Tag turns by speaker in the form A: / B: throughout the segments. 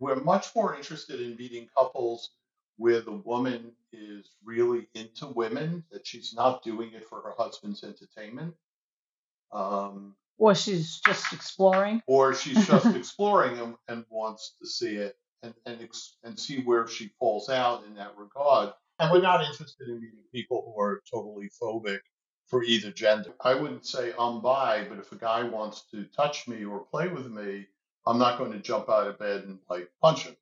A: we're much more interested in meeting couples where the woman is really into women, that she's not doing it for her husband's entertainment. Um,
B: or she's just exploring.
A: Or she's just exploring and, and, wants to see it and, and, ex- and see where she falls out in that regard. And we're not interested in meeting people who are totally phobic for either gender. I wouldn't say I'm bi, but if a guy wants to touch me or play with me, I'm not going to jump out of bed and like punch him.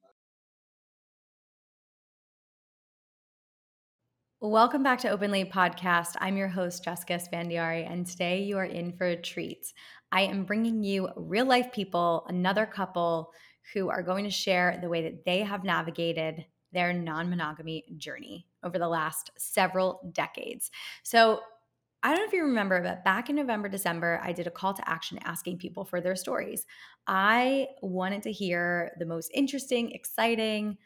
C: Welcome back to Open Late Podcast. I'm your host, Jessica Spandiari, and today you are in for a treat. I am bringing you real life people, another couple who are going to share the way that they have navigated their non monogamy journey over the last several decades. So, I don't know if you remember, but back in November, December, I did a call to action asking people for their stories. I wanted to hear the most interesting, exciting,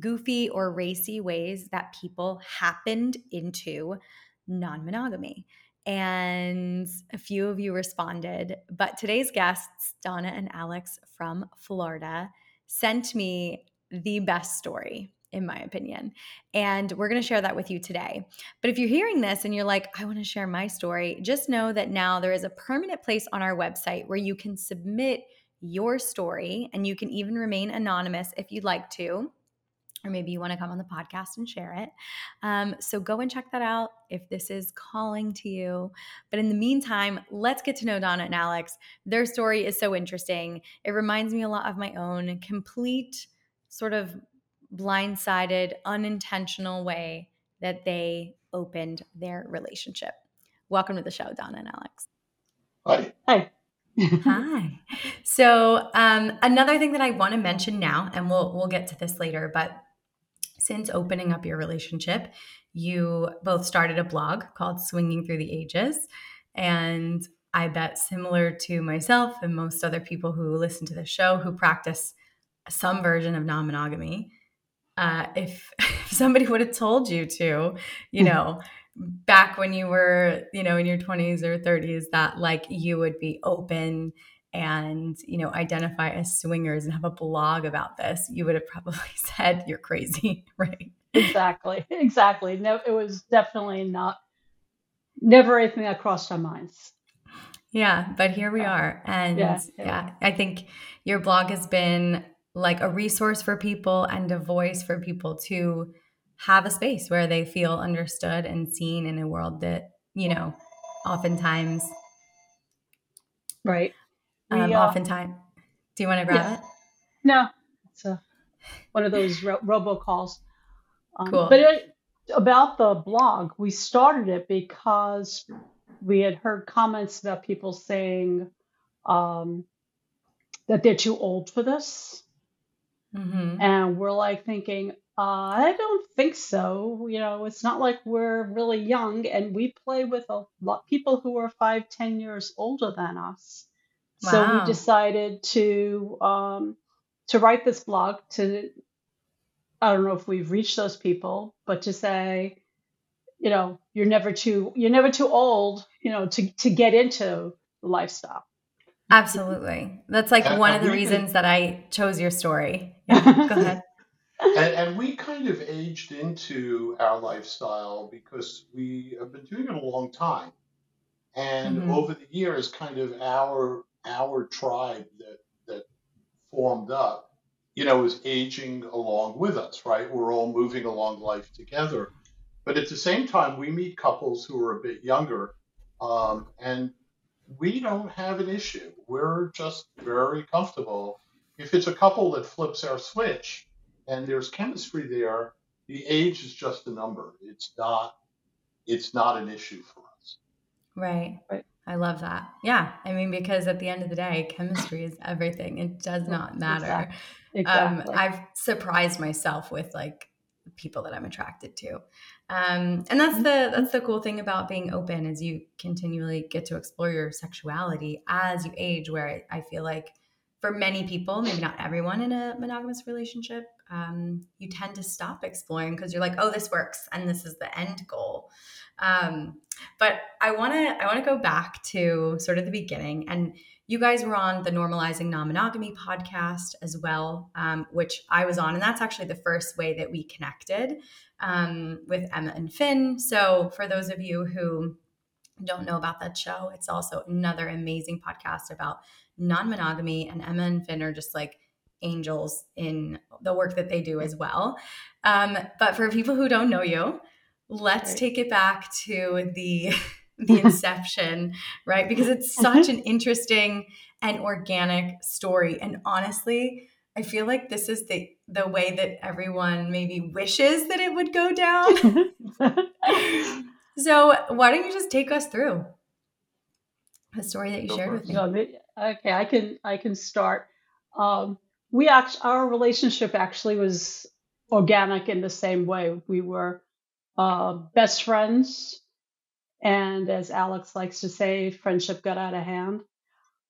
C: goofy, or racy ways that people happened into non monogamy. And a few of you responded. But today's guests, Donna and Alex from Florida, sent me the best story in my opinion. And we're going to share that with you today. But if you're hearing this and you're like, I want to share my story, just know that now there is a permanent place on our website where you can submit your story and you can even remain anonymous if you'd like to. Or maybe you want to come on the podcast and share it. Um, so go and check that out if this is calling to you. But in the meantime, let's get to know Donna and Alex. Their story is so interesting. It reminds me a lot of my own complete sort of blindsided, unintentional way that they opened their relationship. Welcome to the show, Donna and Alex.
A: Hi.
B: Hi.
C: Hi. So, um, another thing that I want to mention now, and we'll we'll get to this later, but since opening up your relationship, you both started a blog called Swinging Through the Ages, and I bet similar to myself and most other people who listen to the show who practice some version of non-monogamy, uh, if, if somebody would have told you to, you hmm. know, back when you were, you know, in your 20s or 30s, that like you would be open and, you know, identify as swingers and have a blog about this, you would have probably said you're crazy, right?
B: Exactly. Exactly. No, it was definitely not, never anything that crossed our minds.
C: Yeah, but here we are. And yeah, yeah. yeah, I think your blog has been like a resource for people and a voice for people to have a space where they feel understood and seen in a world that you know oftentimes
B: right.
C: Um, we, uh, oftentimes do you want to grab yeah. it?
B: No. It's a, one of those ro- robocalls.
C: Um, cool.
B: but it, about the blog we started it because we had heard comments about people saying um, that they're too old for this Mm-hmm. And we're like thinking, uh, I don't think so. You know, it's not like we're really young, and we play with a lot people who are five, ten years older than us. Wow. So we decided to um, to write this blog to. I don't know if we've reached those people, but to say, you know, you're never too you're never too old, you know, to to get into the lifestyle.
C: Absolutely. That's like and, one and of the reasons that I chose your story. Yeah, go ahead.
A: And, and, we kind of aged into our lifestyle because we have been doing it a long time. And mm-hmm. over the years, kind of our our tribe that that formed up, you know, is aging along with us, right? We're all moving along life together. But at the same time, we meet couples who are a bit younger, um, and we don't have an issue. We're just very comfortable. If it's a couple that flips our switch and there's chemistry there, the age is just a number. It's not it's not an issue for us.
C: Right. Right. I love that. Yeah. I mean, because at the end of the day, chemistry is everything. It does not matter. Exactly.
B: Exactly.
C: Um, I've surprised myself with like people that I'm attracted to. Um, and that's the that's the cool thing about being open is you continually get to explore your sexuality as you age. Where I feel like for many people, maybe not everyone in a monogamous relationship, um, you tend to stop exploring because you're like, oh, this works and this is the end goal. Um, but I want to I want to go back to sort of the beginning, and you guys were on the Normalizing Non-Monogamy podcast as well, um, which I was on, and that's actually the first way that we connected um, with Emma and Finn. So for those of you who don't know about that show, it's also another amazing podcast about non-monogamy, and Emma and Finn are just like angels in the work that they do as well. Um, but for people who don't know you, let's right. take it back to the the inception, right? Because it's such an interesting and organic story. And honestly, I feel like this is the the way that everyone maybe wishes that it would go down. so why don't you just take us through the story that you shared with me?
B: okay, I can I can start. Um, we actually our relationship actually was organic in the same way. We were uh, best friends. And as Alex likes to say, friendship got out of hand.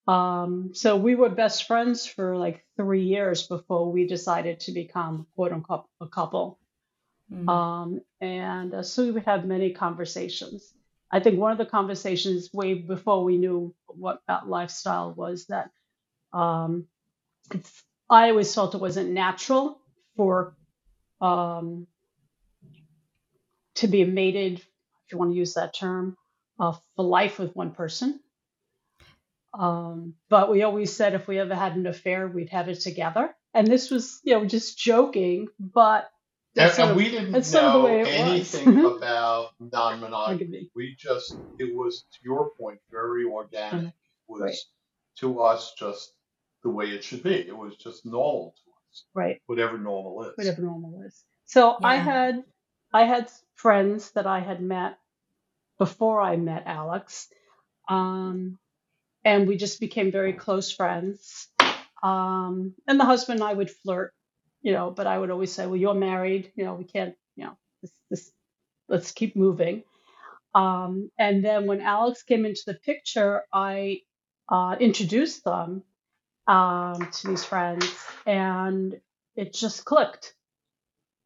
B: Um, so we were best friends for like three years before we decided to become quote unquote a couple. Mm-hmm. Um, and uh, so we would have many conversations. I think one of the conversations way before we knew what that lifestyle was that um, I always felt it wasn't natural for um, to be mated, if you want to use that term, uh, for life with one person. Um, but we always said if we ever had an affair, we'd have it together. And this was, you know, just joking, but
A: and, and of, we didn't know anything about non-monogamy. We just, it was to your point, very organic. Mm-hmm. It was right. to us just the way it should be. It was just normal to us.
B: Right.
A: Whatever normal is.
B: Whatever normal is. So yeah. I had I had friends that I had met before I met Alex. Um, and we just became very close friends. Um, and the husband and I would flirt, you know, but I would always say, well, you're married, you know, we can't, you know, this, this let's keep moving. Um, and then when Alex came into the picture, I uh, introduced them um, to these friends and it just clicked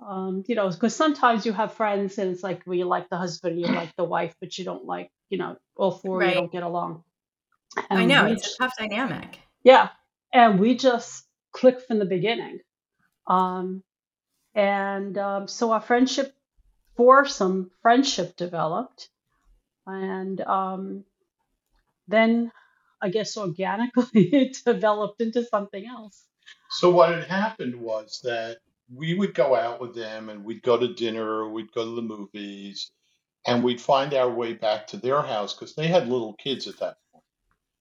B: um, you know, because sometimes you have friends and it's like, well, you like the husband, you like the wife, but you don't like, you know, all four right. you don't get along.
C: And I know it's just, a tough dynamic.
B: Yeah, and we just clicked from the beginning, um, and um, so our friendship, for some friendship developed, and um, then I guess organically it developed into something else.
A: So what had happened was that we would go out with them and we'd go to dinner, we'd go to the movies, and we'd find our way back to their house because they had little kids at that point.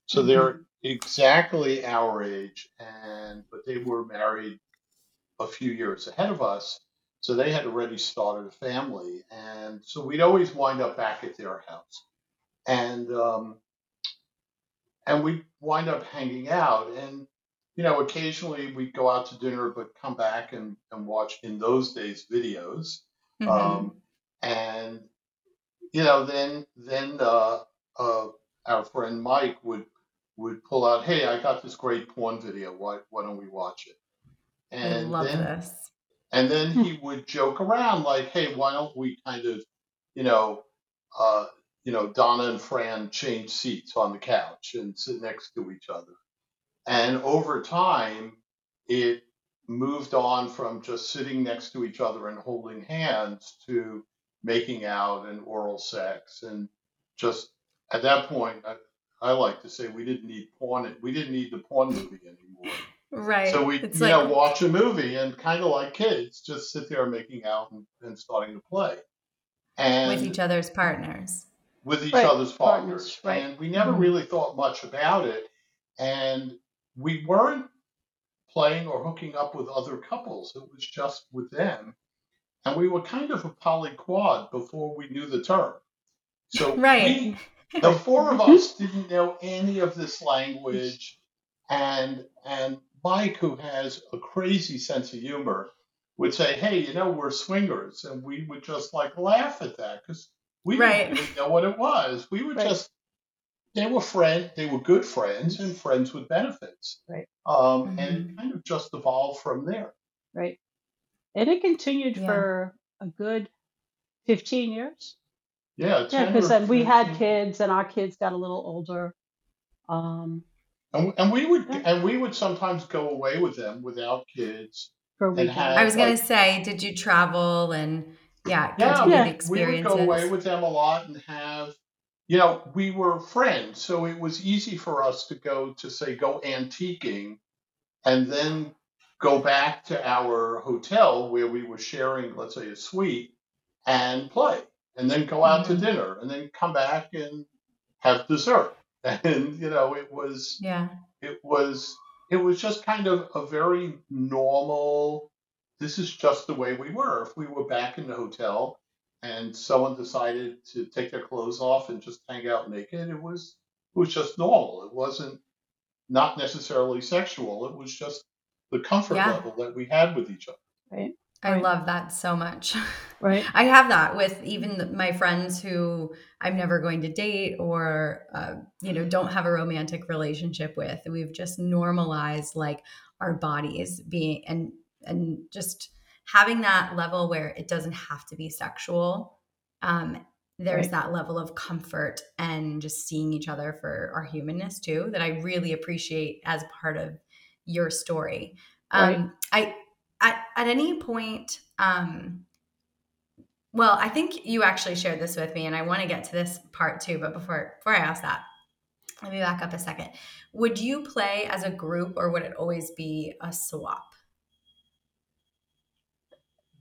A: So mm-hmm. they're exactly our age, and but they were married a few years ahead of us. So they had already started a family, and so we'd always wind up back at their house, and um, and we'd wind up hanging out. And you know, occasionally we'd go out to dinner, but come back and, and watch in those days videos. Mm-hmm. Um, and you know, then then uh, uh, our friend Mike would would pull out, "Hey, I got this great porn video. Why why don't we watch it?"
C: And I love
A: then,
C: this.
A: And then he would joke around like, "Hey, why don't we kind of, you know, uh, you know, Donna and Fran change seats on the couch and sit next to each other?" And over time, it moved on from just sitting next to each other and holding hands to making out and oral sex. And just at that point, I, I like to say we didn't need porn. We didn't need the porn movie anymore.
C: Right.
A: So we, it's you like... know, watch a movie and kind of like kids, just sit there making out and, and starting to play.
C: And with each other's partners.
A: With each right. other's partners. partners. Right. And we never mm-hmm. really thought much about it. And we weren't playing or hooking up with other couples. It was just with them. And we were kind of a polyquad before we knew the term. So
C: right.
A: we, the four of us didn't know any of this language and and Mike, who has a crazy sense of humor, would say, "Hey, you know, we're swingers," and we would just like laugh at that because we
C: Right.
A: didn't really know what it was. We were
B: Right.
A: just they were friends, they were good friends and friends with benefits,
B: Right.
A: um, and
C: Mhm.
A: it kind of just evolved from there.
B: Right. And it continued
C: Yeah.
B: for a good 15 years.
A: Yeah,
B: Yeah, because then we had kids and our kids got a little older. Um,
A: And, and we would
B: Yeah.
A: and we would sometimes go away with them without kids.
B: for a
A: And
B: weekend.
A: had-
C: I was gonna
A: like-
C: say, did you travel and yeah,
A: Yeah,
C: continue
B: Yeah.
A: we
C: experiences?
A: would go away with them a lot and have you know we were friends so it was easy for us to go to say go antiquing and then go back to our hotel where we were sharing let's say a suite and play and then go out
C: Mhm.
A: to dinner and then come back and have dessert and you know it was
C: yeah.
A: it was it was just kind of a very normal this is just the way we were if we were back in the hotel and someone decided to take their clothes off and just hang out naked it was it was just normal it wasn't not necessarily sexual it was just the comfort
C: Yeah.
A: level that we had with each other Right.
C: I
B: Right.
C: love that so much.
B: Right.
C: I have that with even my friends who I'm never going to date or, uh, you know, don't have a romantic relationship with. We've just normalized like our bodies being and and just having that level where it doesn't have to be sexual. Um, there's
B: Right.
C: that level of comfort and just seeing each other for our humanness too that I really appreciate as part of your story. Um, I at, at any point, um, well, I think you actually shared this with me, and I want to get to this part too. But before before I ask that, let me back up a second. Would you play as a group, or would it always be a swap?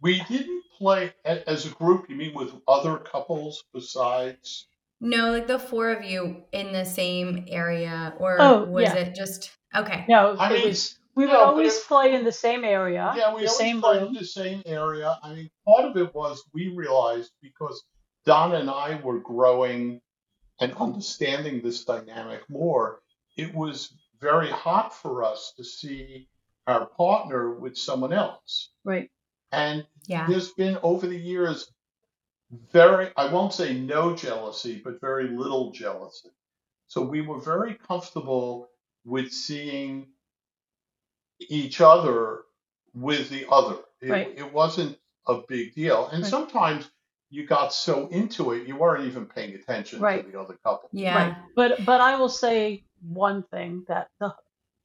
A: We didn't play as a group you mean with other couples besides
C: No, like the four of you in the same area, or
B: Oh,
C: was
B: yeah.
C: it just okay?
B: No,
A: I
B: it
A: mean,
B: was, we would
A: no,
B: always
A: it-
B: play in the same area,
A: Yeah, we
B: the
A: always
B: same
A: played in the same area. I mean, part of it was we realized because Donna and I were growing and understanding this dynamic more, it was very hot for us to see our partner with someone else.
B: Right.
A: And
C: Yeah,
A: there's been over the years very, I won't say no jealousy, but very little jealousy. So we were very comfortable with seeing each other with the other. It,
B: Right.
A: it wasn't a big deal. And
B: Right.
A: sometimes you got so into it, you weren't even paying attention
B: Right.
A: to the other couple.
C: yeah,
B: Right. But but I will say one thing that the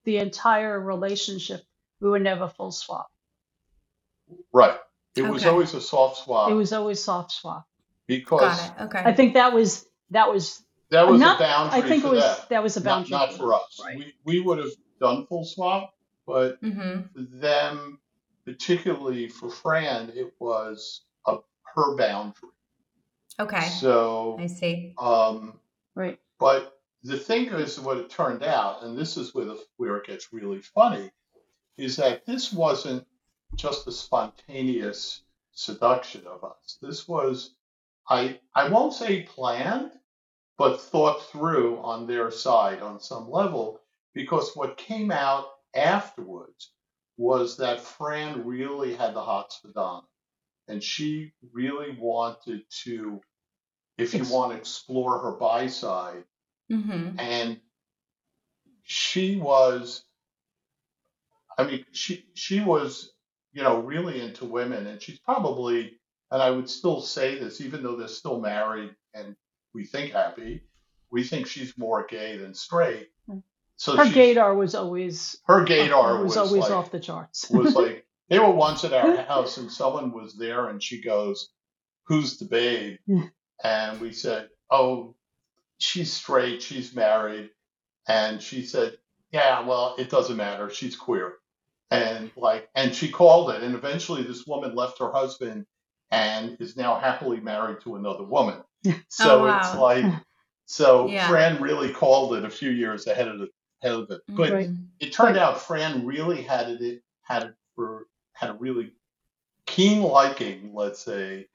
B: the entire relationship we were never full swap.
A: Right. It was always a soft swap
B: It was always soft swap.
A: because
C: got it. Okay,
B: I think that was that was
A: that was
B: not
A: a boundary
B: I think
A: for
B: it was
A: them.
B: that was a boundary.
A: not for us.
B: Right.
A: We, we would have done full swap, but
C: hmm
A: for them, particularly for Fran, it was a, her boundary.
C: okay,
A: So,
C: I see.
A: um,
B: Right.
A: but the thing is, what it turned out, and this is where the where it gets really funny, is that this wasn't just a spontaneous seduction of us. This was, I I won't say planned, but thought through on their side on some level, because what came out afterwards was that Fran really had the hots for Donna, and she really wanted to, if you want to explore her bi side
C: hmm
A: and she was i mean she she was you know really into women and she's probably and i would still say this even though they're still married and we think happy we think she's more gay than straight. So
B: Her gaydar was always
A: her gaydar
B: was,
A: was,
B: always
A: like,
B: off the charts.
A: was like they were once at our house and someone was there and she goes who's the babe?
B: Hmm.
A: and we said oh she's straight she's married. And she said yeah well it doesn't matter she's queer and like and she called it and eventually this woman left her husband and is now happily married to another woman oh, so
C: Oh,
A: it's like so
C: Yeah.
A: fran really called it a few years ahead of the ahead of it mm-hmm. but
B: Right.
A: it turned out Fran really had it had it for had a really keen liking, let's say,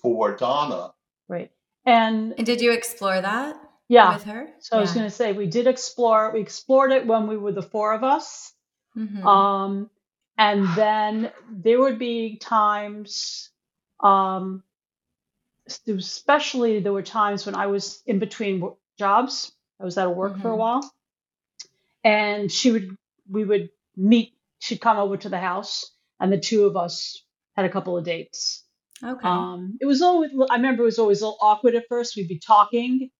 A: for Donna.
B: Right. And
C: And did you explore that
B: yeah,
C: with her?
B: so I was going to say we did explore. We explored it when we were the four of us.
C: Mhm.
B: Um, and then there would be times, um, especially there were times when I was in between jobs. I was out of work for a
C: Mhm.
B: while, and she would, we would meet. She'd come over to the house, and the two of us had a couple of dates.
C: Okay.
B: Um, it was always, I remember it was always a little awkward at first. We'd be talking,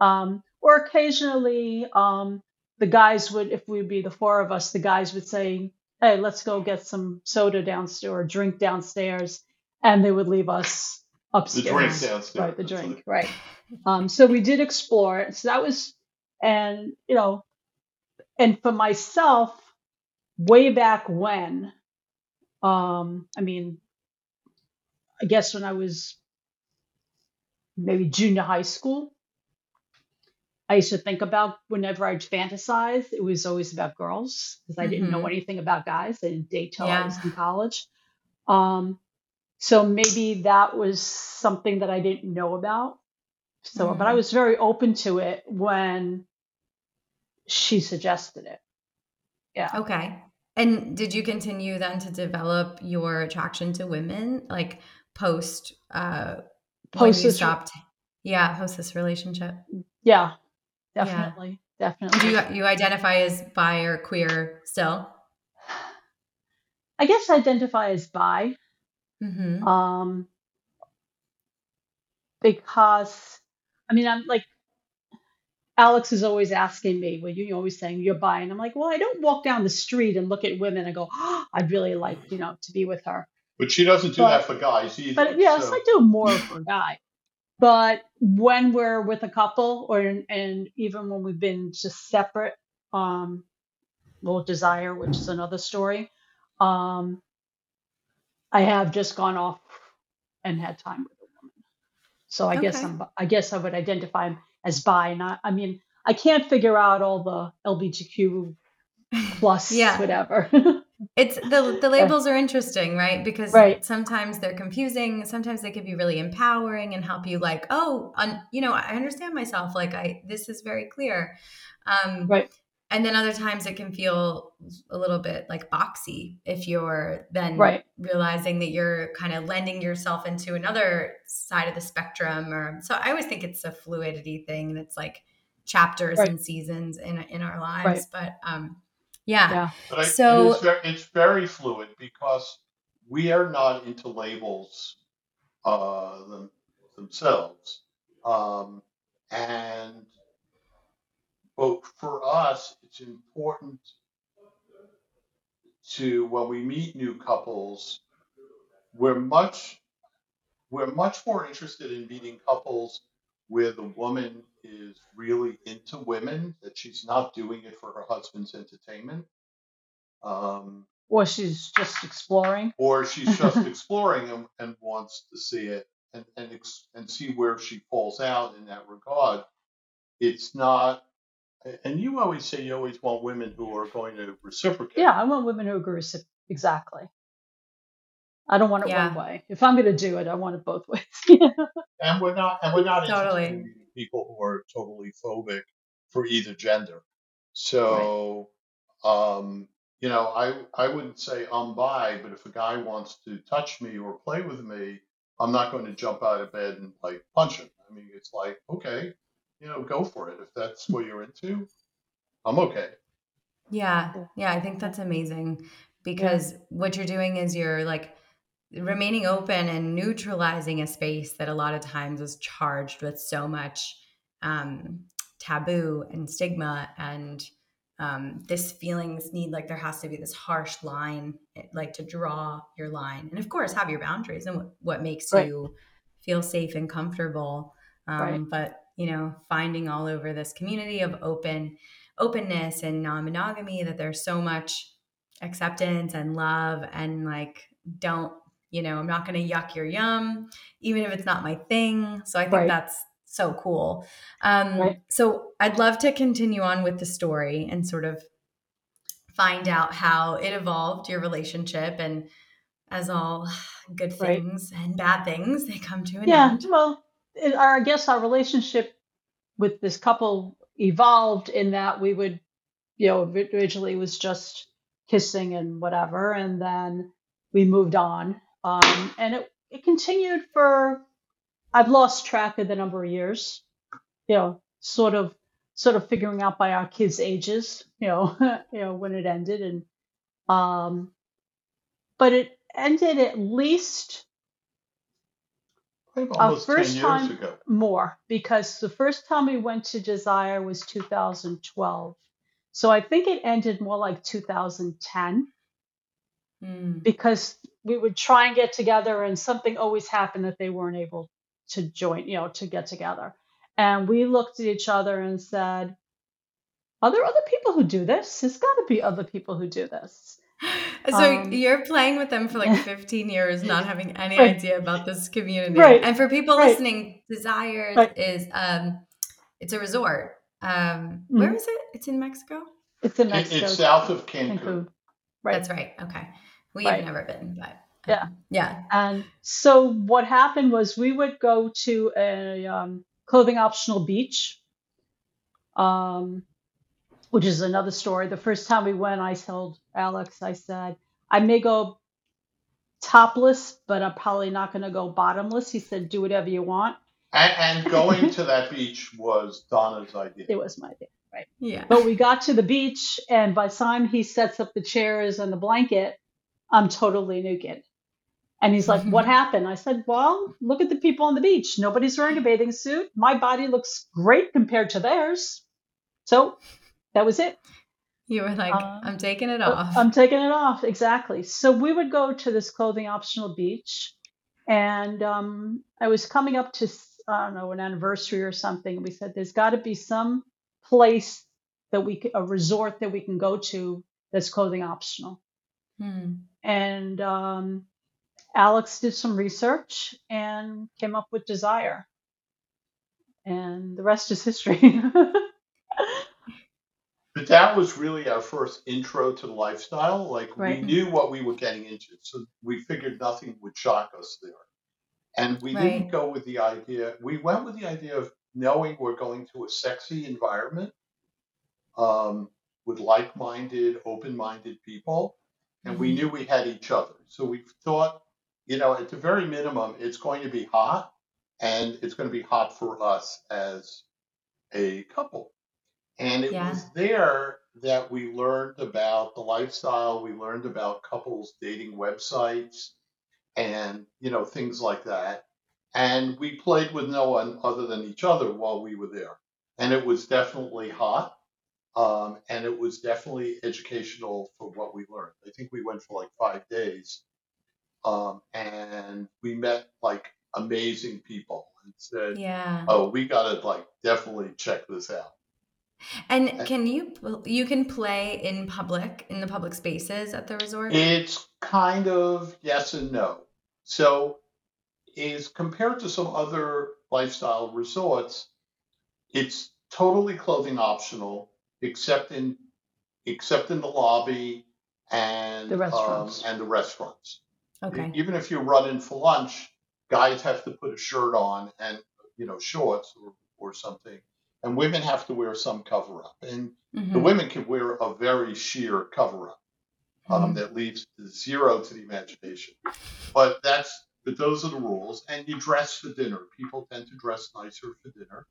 B: um, or occasionally um, the guys would, if we'd be the four of us, the guys would say, "Hey, let's go get some soda downstairs or drink downstairs," and they would leave us upstairs.
A: The
C: drink
A: downstairs.
B: Right, the drink, right. Um, so we did explore it. So that was, and you know, and for myself, way back when, um, I mean, I guess when I was maybe junior high school, I used to think about whenever I'd fantasize, it was always about girls because I didn't know
C: Mhm.
B: anything about guys. I didn't date till I was in college. Um, so maybe that was something that I didn't know about. So, but I
C: Mhm.
B: was very open to it when she suggested it. Yeah.
C: Okay. And did you continue then to develop your attraction to women, like post uh when
B: Post
C: you
B: this-
C: stopped? Yeah, post this relationship.
B: Yeah,
C: Yeah.
B: Definitely.
C: And
B: Definitely.
C: Do you you identify as bi or queer still?
B: I guess identify as bi.
C: Mm-hmm.
B: Um, because I mean, I'm like, Alex is always asking me, well, you- you're always saying you're bi. And I'm like, well, I don't walk down the street and look at women and go, oh, I'd really like, you know, to be with her.
A: But she doesn't do
B: But-
A: that for guys either.
B: But yes,
A: so-
B: I do more for a guy. But when we're with a couple, or and even when we've been just separate, um, well, desire, which is another story, um, I have just gone off and had time with a woman. So I guess I'm, I guess I would identify as bi. And I, I mean, I can't figure out all the LGBTQ plus
C: Yeah.
B: whatever.
C: It's the the labels are interesting, right? Because
B: Right.
C: sometimes they're confusing. Sometimes they can be really empowering and help you, like, oh, un, you know, I understand myself. Like, I this is very clear. Um,
B: Right.
C: And then other times it can feel a little bit like boxy if you're then
B: Right.
C: realizing that you're kind of lending yourself into another side of the spectrum. Or so I always think it's a fluidity thing. and it's like chapters
B: Right.
C: and seasons in in our lives.
B: Right.
C: But um, yeah.
B: yeah.
A: But I,
C: So-
A: it's, very, it's very fluid because we are not into labels uh, them, themselves. Um, and but for us, it's important to when we meet new couples, we're much we're much more interested in meeting couples where the woman is really into women, that she's not doing it for her husband's entertainment. Um,
B: Or she's just exploring.
A: or she's just exploring and, and wants to see it and and, ex, and see where she falls out in that regard. It's not, and you always say you always want women who are going to reciprocate.
B: Yeah, I want women who agree with exactly. I don't want it
C: Yeah.
B: one way. If I'm going to do it, I want it both ways.
A: and we're not, and we're not
C: Totally.
A: Interested in meeting people who are totally phobic for either gender. So, um, you know, I I wouldn't say I'm bi, but if a guy wants to touch me or play with me, I'm not going to jump out of bed and like punch him. I mean, it's like okay, you know, go for it if that's what you're into. I'm okay.
C: Yeah. Yeah. I think that's amazing because what you're doing is you're like remaining open and neutralizing a space that a lot of times is charged with so much um, taboo and stigma and um, this feeling, this need, like there has to be this harsh line, like to draw your line. And of course, have your boundaries and what, what makes
B: Right.
C: you feel safe and comfortable. Um,
B: Right.
C: But, you know, finding all over this community of open, openness and non-monogamy that there's so much acceptance and love and like don't you know i'm not going to yuck your yum even if it's not my thing so i think
B: Right.
C: that's so cool um
B: Right.
C: so i'd love to continue on with the story and sort of find out how it evolved your relationship and as all good
B: Right.
C: things and bad things they come to an
B: yeah,
C: end
B: well, it, our, I guess our relationship with this couple evolved in that we would, you know, originally was just kissing and whatever, and then we moved on. Um, and it it continued for I've lost track of the number of years. You know, sort of sort of figuring out by our kids' ages. You know, you know when it ended, and um, but it ended at least
A: I think
B: our
A: 10
B: first
A: years
B: time
A: ago.
B: more because the first time we went to Desire was 2012. So I think it ended more like 2010
C: Mm.
B: because we would try and get together and something always happened that they weren't able to join, you know, to get together. And we looked at each other and said, Are there other people who do this? There's got to be other people who do this.
C: So
B: Um,
C: you're playing with them for like 15 years, not having any
B: Right.
C: idea about this community.
B: Right.
C: And for people
B: Right.
C: listening, Desires
B: Right.
C: is um it's a resort. Um where
B: Mhm.
C: is it? It's in Mexico?
B: It's in Mexico.
A: it's south of Cancun.
B: Cancun. Right.
C: That's right. Okay. We've
B: Right.
C: never been, but um,
B: Yeah.
C: Yeah.
B: And so what happened was we would go to a um, clothing optional beach, um, which is another story. The first time we went, I told Alex, I said, I may go topless, but I'm probably not going to go bottomless. He said, do whatever you want.
A: And, and going to that beach was Donna's idea.
B: It was my idea. Right.
C: Yeah.
B: But we got to the beach, and by the time he sets up the chairs and the blanket, I'm totally naked. And he's like, What happened? I said, Well, look at the people on the beach. Nobody's wearing a bathing suit. My body looks great compared to theirs. So that was it.
C: You were like,
B: Uh,
C: I'm taking it
B: Uh,
C: off.
B: I'm taking it off. Exactly. So we would go to this clothing optional beach, and um, I was coming up to, I don't know, an anniversary or something. We said, There's got to be some place that we, a resort that we can go to that's clothing optional.
C: Hmm.
B: And um, Alex did some research and came up with Desire. And the rest is history.
A: But that was really our first intro to the lifestyle. Like
B: Right.
A: we knew what we were getting into, so we figured nothing would shock us there. And we
C: Right.
A: didn't go with the idea. We went with the idea of knowing we're going to a sexy environment um, with like-minded, open-minded people, and we
C: Mhm.
A: knew we had each other. So we thought, you know, at the very minimum, it's going to be hot, and it's going to be hot for us as a couple. And it
C: Yeah.
A: was there that we learned about the lifestyle. We learned about couples dating websites and, you know, things like that. And we played with no one other than each other while we were there. And it was definitely hot. Um, and it was definitely educational for what we learned. I think we went for like five days. Um, and we met like amazing people and said,
C: Yeah.
A: oh, we got to like definitely check this out.
C: And can you you can play in public in the public spaces at the resort?
A: It's kind of yes and no. So, is compared to some other lifestyle resorts, it's totally clothing optional, except in except in the lobby and
B: The restaurants.
A: um, and the restaurants.
C: Okay.
A: Even if you run in for lunch, guys have to put a shirt on and you know shorts or, or something, and women have to wear some cover up. And the
C: Mhm.
A: women can wear a very sheer cover up um,
C: Mhm.
A: that leaves zero to the imagination. But that's but those are the rules. And you dress for dinner. People tend to dress nicer for dinner,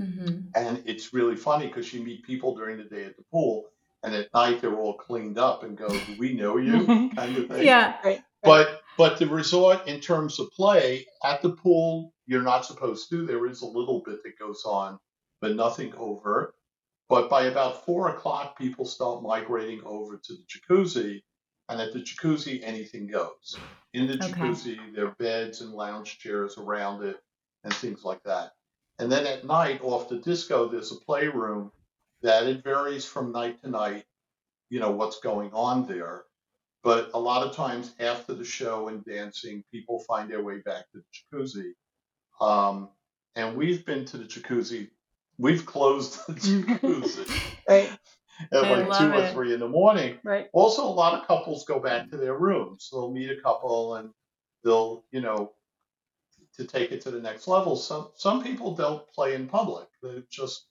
C: Mhm.
A: and it's really funny because you meet people during the day at the pool, and at night they're all cleaned up and go, "Do we know you?" kind of thing.
C: Yeah.
B: right.
A: But but the resort, in terms of play, at the pool, you're not supposed to. There is a little bit that goes on, but nothing overt. But by about four o'clock, people start migrating over to the jacuzzi, and at the jacuzzi, anything goes. In the
C: Okay.
A: jacuzzi, there are beds and lounge chairs around it, and things like that. And then at night, off the disco, there's a playroom that it varies from night to night. You know what's going on there but a lot of times after the show and dancing, people find their way back to the jacuzzi. Um, and we've been to the jacuzzi. We've closed the jacuzzi
B: Right.
A: at
C: I
A: like two
C: love
A: or three in the morning.
B: Right.
A: Also, a lot of couples go back to their rooms. They'll meet a couple and they'll, you know, to take it to the next level. Some some people don't play in public. They just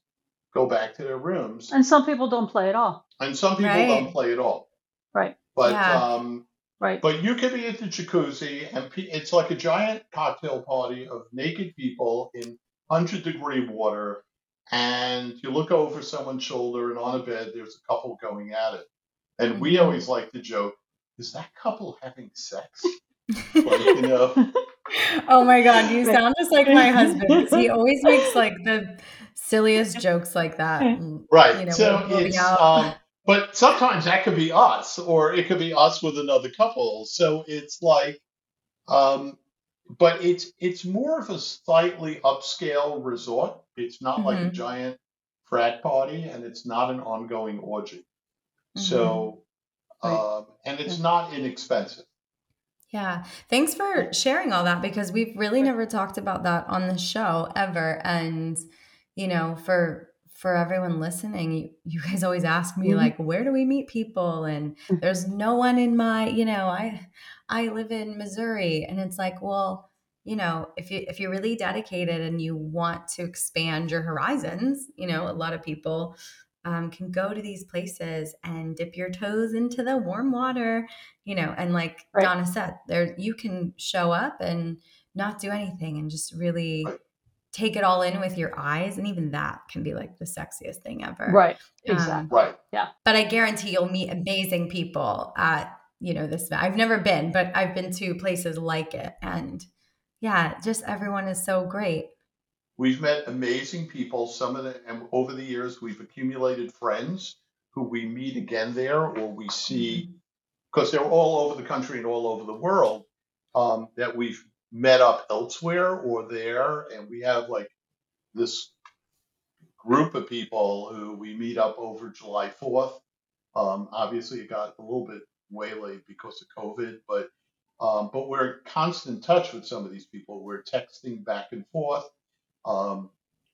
A: go back to their rooms,
B: And some people don't play at all.
A: and some people
C: Right.
A: don't play at all.
B: Right.
A: But
C: Yeah.
A: um,
B: Right.
A: but you could be at the jacuzzi, and pe- it's like a giant cocktail party of naked people in hundred degree water, and you look over someone's shoulder, and on a bed there's a couple going at it, and we
C: Mhm.
A: always like to joke, "Is that couple having sex?" Like you know.
C: oh my god, you sound just like my husband. He always makes like the silliest jokes like that. and,
A: Right.
C: You know,
A: so
C: we'll- we'll
A: it's um, but sometimes that could be us, or it could be us with another couple. So it's like, um, but it's it's more of a slightly upscale resort. It's not like a
C: Mhm.
A: giant frat party, and it's not an ongoing orgy. So, um, and it's not inexpensive.
C: Yeah. Thanks for sharing all that because we've really never talked about that on the show ever. And, you know, for for everyone listening, you, you guys always ask me
B: Mhm.
C: like, where do we meet people? And there's no one in my, you know, I I live in Missouri. And it's like, well, you know, if you if you're really dedicated and you want to expand your horizons, you know, a lot of people um, can go to these places and dip your toes into the warm water you know and like
B: Right.
C: donna said there you can show up and not do anything and just really take it all in with your eyes and even that can be like the sexiest thing ever
B: Right.
C: Um,
B: Exactly.
A: Right. Yeah.
C: But i guarantee you'll meet amazing people at you know this i've never been but i've been to places like it and yeah just everyone is so great
A: We've met amazing people. Some of the, and over the years, we've accumulated friends who we meet again there, or we see because they're all over the country and all over the world um, that we've met up elsewhere or there, and we have like this group of people who we meet up over July Fourth. Um, obviously, it got a little bit waylaid because of COVID, but um, but we're in constant touch with some of these people. We're texting back and forth. Um,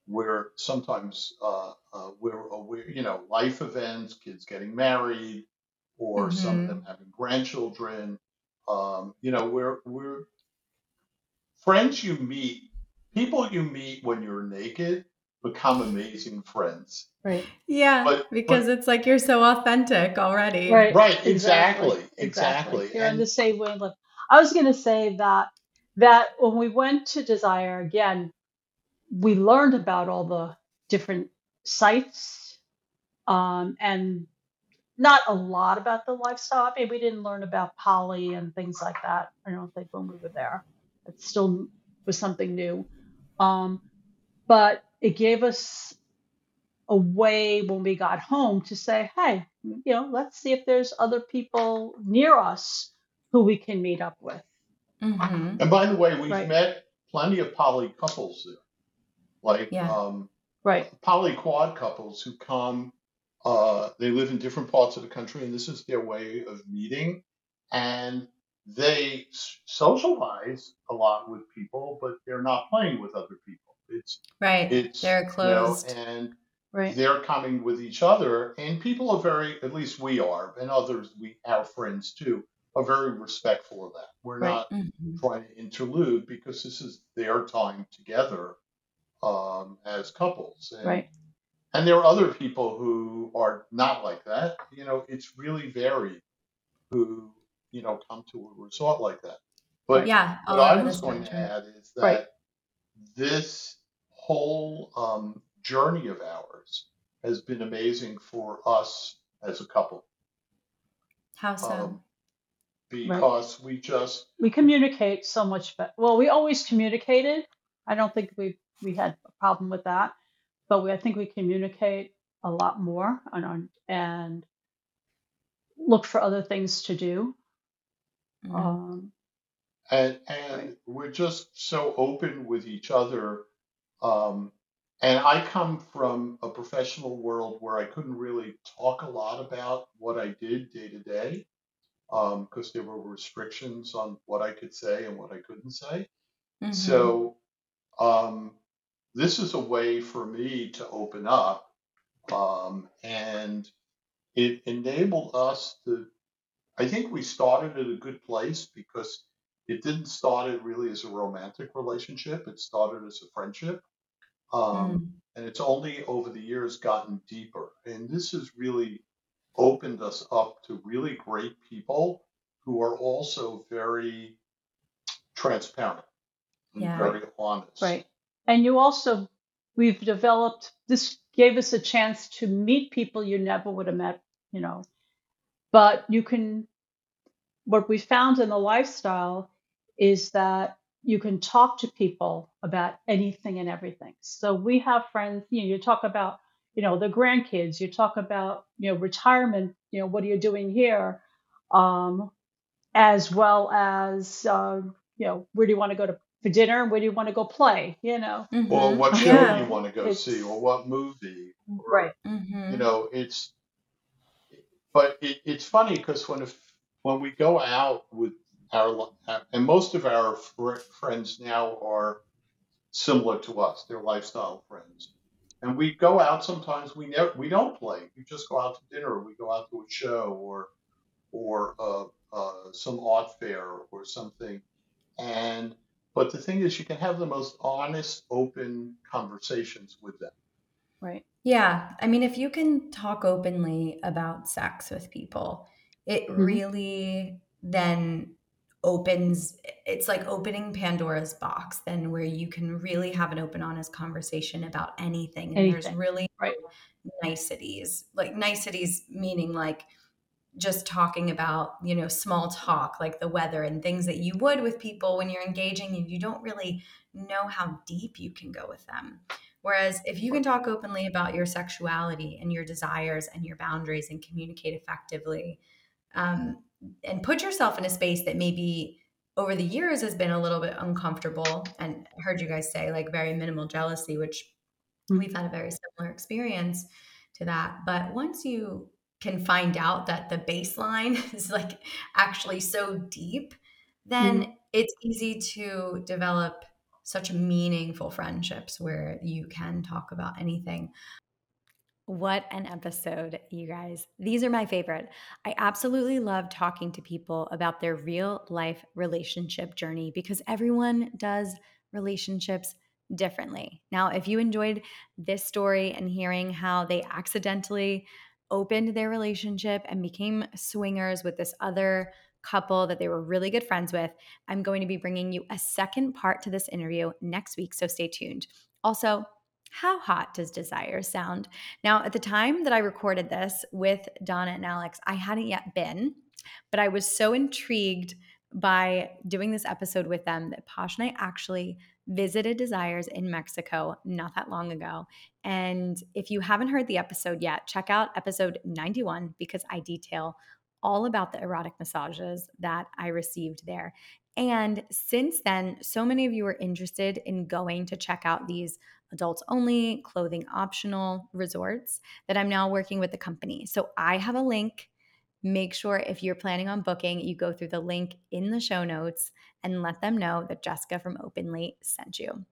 A: we're sometimes uh, uh, we're aware, you know, life events, kids getting married, or some of
C: Mhm.
A: them having grandchildren. Um, you know, we're we're friends you meet, people you meet when you're naked become amazing friends.
B: Right.
C: yeah
A: But-
C: because it's like you're so authentic already
B: Right.
A: Right, exactly, exactly.
B: Exactly. You're in
A: And-
B: the same wavelength. I was going to say that that when we went to Desire again, we learned about all the different sites, um, and not a lot about the lifestyle. I mean, we didn't learn about poly and things like that. I don't think when we were there, it still was something new. Um, but it gave us a way when we got home to say, hey, you know, let's see if there's other people near us who we can meet up with.
C: hmm
A: And by the way, we've
B: Right.
A: met plenty of poly couples there, like
C: Yeah.
A: um,
B: Right.
A: poly quad couples who come. Uh, they live in different parts of the country, and this is their way of meeting. And they socialize a lot with people, but they're not playing with other people. It's
C: right
A: it's
C: they're
A: you know,
C: closed
A: and
B: Right.
A: they're coming with each other, and people are very, at least we are, and others, we our friends too, are very respectful of that. We're
B: Right.
A: not
C: Mhm.
A: trying to interlude because this is their time together um, as couples. And,
B: Right.
A: And there are other people who are not like that. You know, it's really varied who, you know, come to a resort like that. But
C: yeah all
A: what I
C: over the
A: was going to add is that
B: Right.
A: this whole um, journey of ours has been amazing for us as a couple
C: how so
A: um, because we just
B: We communicate so much better. Well, we always communicated. I don't think we we had a problem with that, but we, I think we communicate a lot more and on- and look for other things to do.
C: Mhm.
B: Um,
A: and and
B: Right.
A: we're just so open with each other um, and i come from a professional world where i couldn't really talk a lot about what i did day to day because there were restrictions on what i could say and what i couldn't say
C: Mhm.
A: so um, this is a way for me to open up um, and it enabled us to i think we started at a good place because it didn't start it really as a romantic relationship it started as a friendship um,
C: Mm.
A: and it's only over the years gotten deeper and this has really opened us up to really great people who are also very transparent and
C: Yeah.
A: very honest.
B: Right. And you also, we've developed, this gave us a chance to meet people you never would have met, you know. But you can, what we found in the lifestyle is that you can talk to people about anything and everything. So we have friends, you know, you talk about, you know, the grandkids, you talk about, you know, retirement, you know, what are you doing here? Um, as well as, uh, you know, where do you want to go to for dinner? Where do you want to go play? You know,
A: Or
C: Mhm.
A: what show
C: Yeah.
A: do you want to go
B: It's-
A: see, or what movie? or,
B: right.
C: Mhm.
A: You know, it's. But it, it's funny because when if, when we go out with our and most of our fr- friends now are similar to us, they're lifestyle friends, and we go out sometimes. We never we don't play. We just go out to dinner. Or we go out to a show or or uh, uh, some art fair or something. And but the thing is, you can have the most honest, open conversations with them.
B: Right.
C: Yeah. I mean, if you can talk openly about sex with people, it
B: Mhm.
C: really then opens, it's like opening Pandora's box, then where you can really have an open, honest conversation about anything. And there's really
B: Right.
C: niceties, like niceties meaning like just talking about, you know, small talk, like the weather and things that you would with people when you're engaging and you don't really know how deep you can go with them. Whereas if you can talk openly about your sexuality and your desires and your boundaries and communicate effectively, um, and put yourself in a space that maybe over the years has been a little bit uncomfortable, and I heard you guys say like very minimal jealousy, which
B: Mhm.
C: we've had a very similar experience to that. But once you can find out that the baseline is like actually so deep, then mm-hmm. it's easy to develop such meaningful friendships where you can talk about anything. What an episode, you guys. These are my favorite. I absolutely love talking to people about their real life relationship journey because everyone does relationships differently. Now, if you enjoyed this story and hearing how they accidentally opened their relationship and became swingers with this other couple that they were really good friends with, I'm going to be bringing you a second part to this interview next week. So stay tuned. Also, how hot does desire sound? Now, at the time that I recorded this with Donna and Alex, I hadn't yet been, but I was so intrigued by doing this episode with them that Posh and I actually visited Desires in Mexico not that long ago. And if you haven't heard the episode yet, check out episode 91 because I detail all about the erotic massages that I received there. And since then, so many of you are interested in going to check out these adults only, clothing optional resorts that I'm now working with the company. So I have a link. Make sure if you're planning on booking, you go through the link in the show notes and let them know that Jessica from Open Late sent you.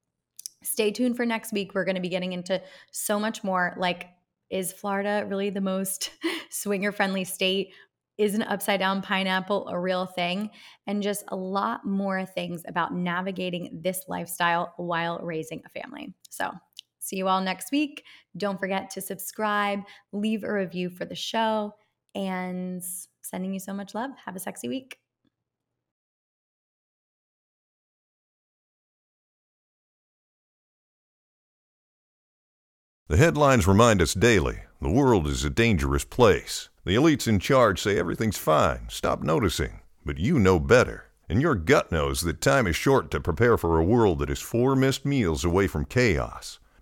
C: Stay tuned for next week. We're going to be getting into so much more like is Florida really the most swinger friendly state? Is an upside down pineapple a real thing? And just a lot more things about navigating this lifestyle while raising a family. So, see you all next week. Don't forget to subscribe, leave a review for the show, and sending you so much love. Have a sexy week.
D: The headlines remind us daily the world is a dangerous place. The elites in charge say everything's fine, stop noticing. But you know better. And your gut knows that time is short to prepare for a world that is four missed meals away from chaos.